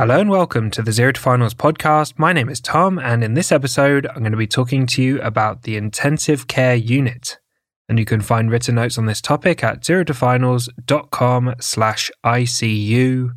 Hello and welcome to the Zero to Finals podcast. My name is Tom, and in this episode, I'm going to be talking to you about the intensive care unit. And you can find written notes on this topic at zerotofinals.com slash ICU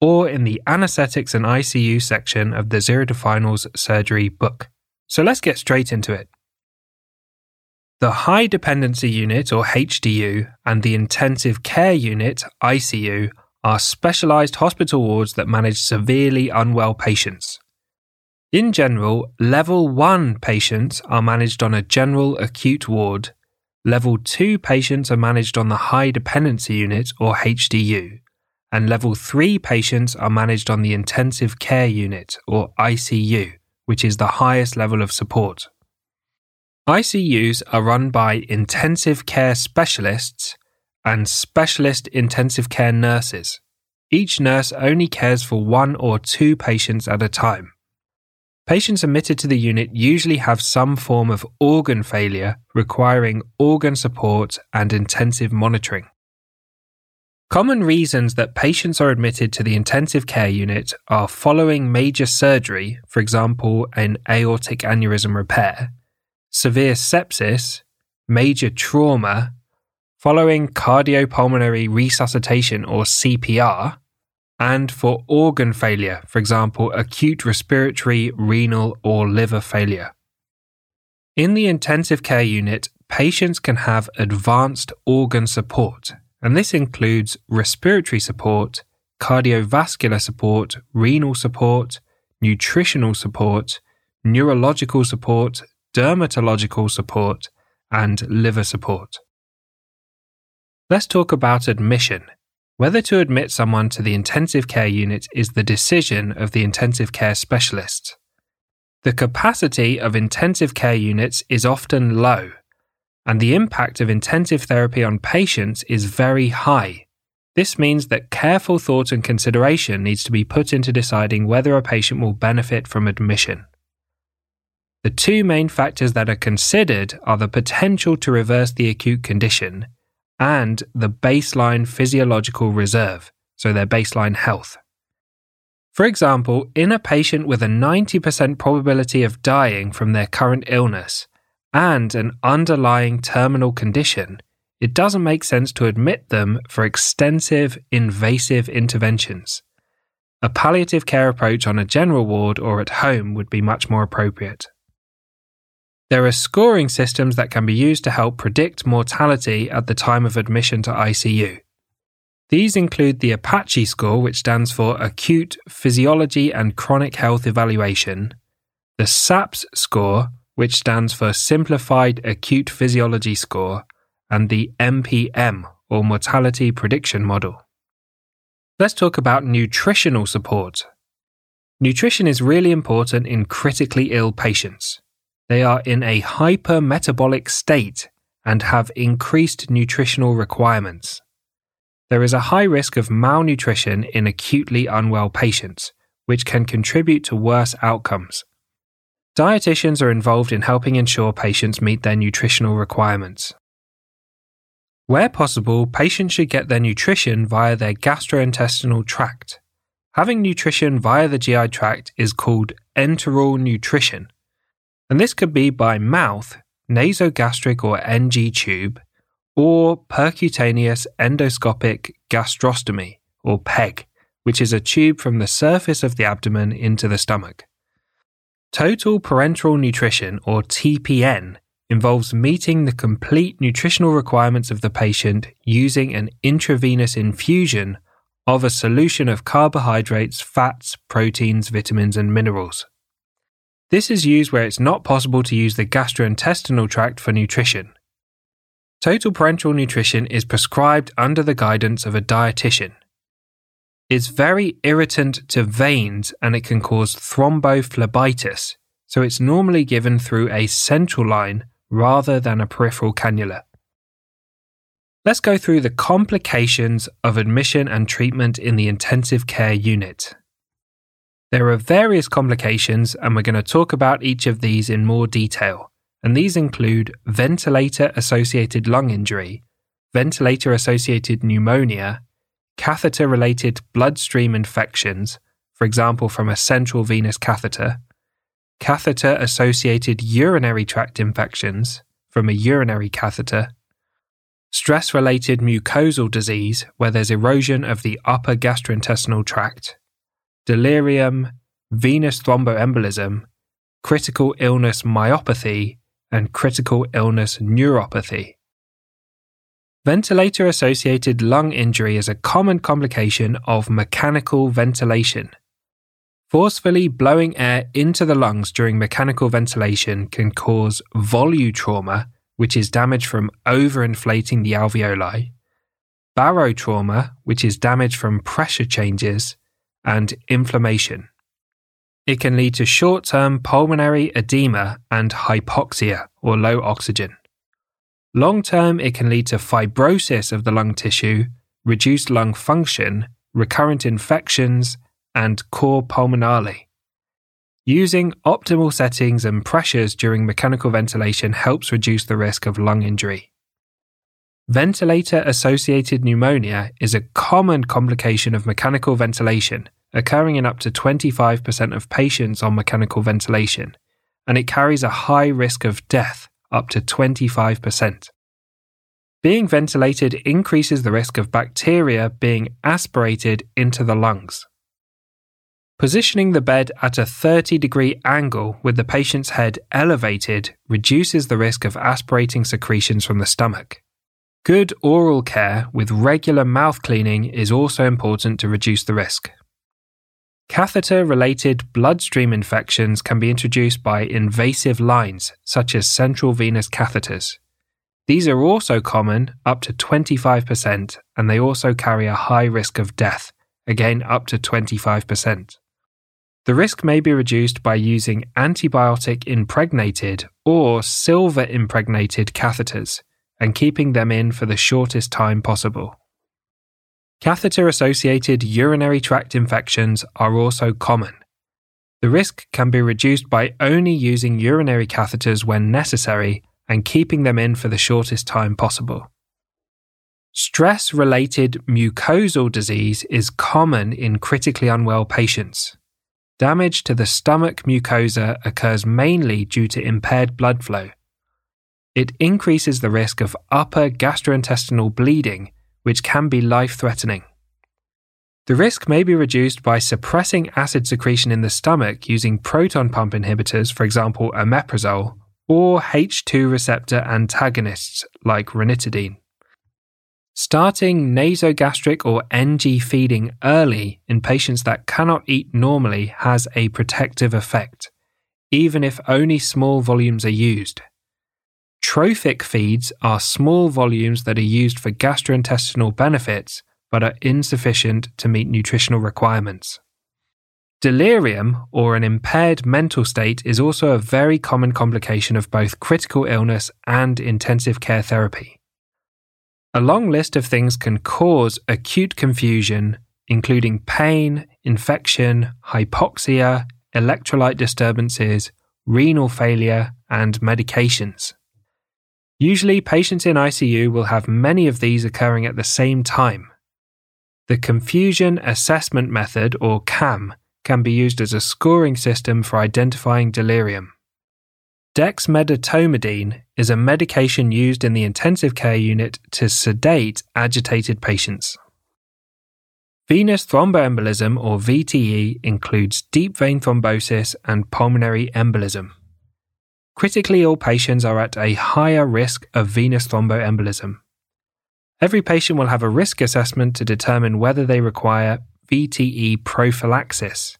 or in the anesthetics and ICU section of the Zero to Finals surgery book. So let's get straight into it. The High Dependency Unit, or HDU, and the Intensive Care Unit, ICU, are specialised hospital wards that manage severely unwell patients. In general, Level 1 patients are managed on a general acute ward, Level 2 patients are managed on the High Dependency Unit, or HDU, and Level 3 patients are managed on the Intensive Care Unit, or ICU, which is the highest level of support. ICUs are run by intensive care specialists and specialist intensive care nurses. Each nurse only cares for one or two patients at a time. Patients admitted to the unit usually have some form of organ failure requiring organ support and intensive monitoring. Common reasons that patients are admitted to the intensive care unit are following major surgery, for example, an aortic aneurysm repair, severe sepsis, major trauma, following cardiopulmonary resuscitation or CPR, and for organ failure, for example, acute respiratory, renal, or liver failure. In the intensive care unit, patients can have advanced organ support, and this includes respiratory support, cardiovascular support, renal support, nutritional support, neurological support, dermatological support, and liver support. Let's talk about admission. Whether to admit someone to the intensive care unit is the decision of the intensive care specialist. The capacity of intensive care units is often low, and the impact of intensive therapy on patients is very high. This means that careful thought and consideration needs to be put into deciding whether a patient will benefit from admission. The two main factors that are considered are the potential to reverse the acute condition and the baseline physiological reserve, so their baseline health. For example, in a patient with a 90% probability of dying from their current illness and an underlying terminal condition, it doesn't make sense to admit them for extensive, invasive interventions. A palliative care approach on a general ward or at home would be much more appropriate. There are scoring systems that can be used to help predict mortality at the time of admission to ICU. These include the APACHE score, which stands for Acute Physiology and Chronic Health Evaluation, the SAPS score, which stands for Simplified Acute Physiology Score, and the MPM, or Mortality Prediction Model. Let's talk about nutritional support. Nutrition is really important in critically ill patients. They are in a hypermetabolic state and have increased nutritional requirements. There is a high risk of malnutrition in acutely unwell patients, which can contribute to worse outcomes. Dietitians are involved in helping ensure patients meet their nutritional requirements. Where possible, patients should get their nutrition via their gastrointestinal tract. Having nutrition via the GI tract is called enteral nutrition and this could be by mouth, nasogastric or NG tube, or percutaneous endoscopic gastrostomy, or PEG, which is a tube from the surface of the abdomen into the stomach. Total parenteral nutrition, or TPN, involves meeting the complete nutritional requirements of the patient using an intravenous infusion of a solution of carbohydrates, fats, proteins, vitamins, and minerals. This is used where it's not possible to use the gastrointestinal tract for nutrition. Total parenteral nutrition is prescribed under the guidance of a dietitian. It's very irritant to veins and it can cause thrombophlebitis, so it's normally given through a central line rather than a peripheral cannula. Let's go through the complications of admission and treatment in the intensive care unit. There are various complications, and we're going to talk about each of these in more detail. And these include ventilator associated lung injury, ventilator associated pneumonia, catheter related bloodstream infections, for example from a central venous catheter, catheter associated urinary tract infections from a urinary catheter, stress related mucosal disease where there's erosion of the upper gastrointestinal tract, delirium, venous thromboembolism, critical illness myopathy, and critical illness neuropathy. Ventilator associated lung injury is a common complication of mechanical ventilation. Forcefully blowing air into the lungs during mechanical ventilation can cause volutrauma, which is damage from overinflating the alveoli, barotrauma, which is damage from pressure changes, and inflammation. It can lead to short term pulmonary edema and hypoxia or low oxygen. Long term, it can lead to fibrosis of the lung tissue, reduced lung function, recurrent infections, and cor pulmonale. Using optimal settings and pressures during mechanical ventilation helps reduce the risk of lung injury. Ventilator associated pneumonia is a common complication of mechanical ventilation, occurring in up to 25% of patients on mechanical ventilation, and it carries a high risk of death, up to 25%. Being ventilated increases the risk of bacteria being aspirated into the lungs. Positioning the bed at a 30 degree angle with the patient's head elevated reduces the risk of aspirating secretions from the stomach. Good oral care with regular mouth cleaning is also important to reduce the risk. Catheter related bloodstream infections can be introduced by invasive lines, such as central venous catheters. These are also common, up to 25%, and they also carry a high risk of death, again up to 25%. The risk may be reduced by using antibiotic impregnated or silver impregnated catheters and keeping them in for the shortest time possible. Catheter associated urinary tract infections are also common. The risk can be reduced by only using urinary catheters when necessary and keeping them in for the shortest time possible. Stress related mucosal disease is common in critically unwell patients. Damage to the stomach mucosa occurs mainly due to impaired blood flow. It increases the risk of upper gastrointestinal bleeding, which can be life threatening. The risk may be reduced by suppressing acid secretion in the stomach using proton pump inhibitors, for example, omeprazole, or H2 receptor antagonists like ranitidine. Starting nasogastric or NG feeding early in patients that cannot eat normally has a protective effect, even if only small volumes are used. Trophic feeds are small volumes that are used for gastrointestinal benefits but are insufficient to meet nutritional requirements. Delirium, or an impaired mental state, is also a very common complication of both critical illness and intensive care therapy. A long list of things can cause acute confusion, including pain, infection, hypoxia, electrolyte disturbances, renal failure, and medications. Usually, patients in ICU will have many of these occurring at the same time. The Confusion Assessment Method, or CAM, can be used as a scoring system for identifying delirium. Dexmedetomidine is a medication used in the intensive care unit to sedate agitated patients. Venous thromboembolism, or VTE, includes deep vein thrombosis and pulmonary embolism. Critically ill patients are at a higher risk of venous thromboembolism. Every patient will have a risk assessment to determine whether they require VTE prophylaxis.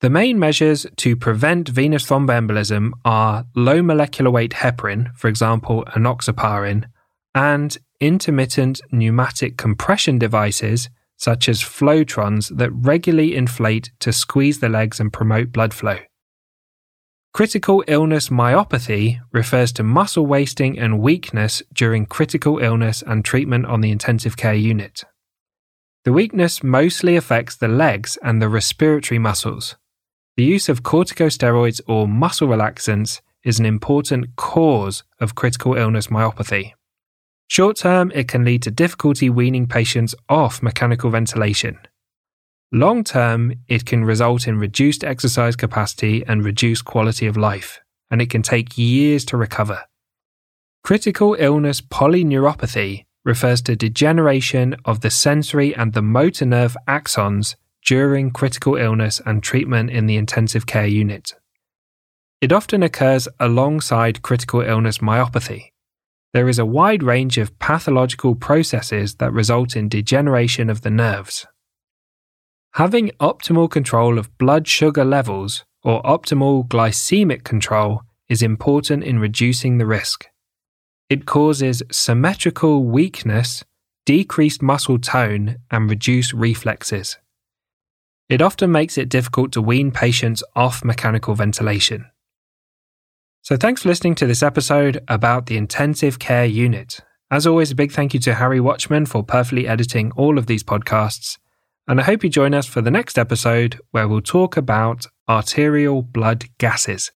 The main measures to prevent venous thromboembolism are low molecular weight heparin, for example, enoxaparin, and intermittent pneumatic compression devices such as Flowtrons that regularly inflate to squeeze the legs and promote blood flow. Critical illness myopathy refers to muscle wasting and weakness during critical illness and treatment on the intensive care unit. The weakness mostly affects the legs and the respiratory muscles, the use of corticosteroids or muscle relaxants is an important cause of critical illness myopathy. Short term, it can lead to difficulty weaning patients off mechanical ventilation. Long term, it can result in reduced exercise capacity and reduced quality of life, and it can take years to recover. Critical illness polyneuropathy refers to degeneration of the sensory and the motor nerve axons during critical illness and treatment in the intensive care unit. It often occurs alongside critical illness myopathy. There is a wide range of pathological processes that result in degeneration of the nerves. Having optimal control of blood sugar levels or optimal glycemic control is important in reducing the risk. It causes symmetrical weakness, decreased muscle tone, and reduced reflexes. It often makes it difficult to wean patients off mechanical ventilation. So, thanks for listening to this episode about the intensive care unit. As always, a big thank you to Harry Watchman for perfectly editing all of these podcasts. And I hope you join us for the next episode where we'll talk about arterial blood gases.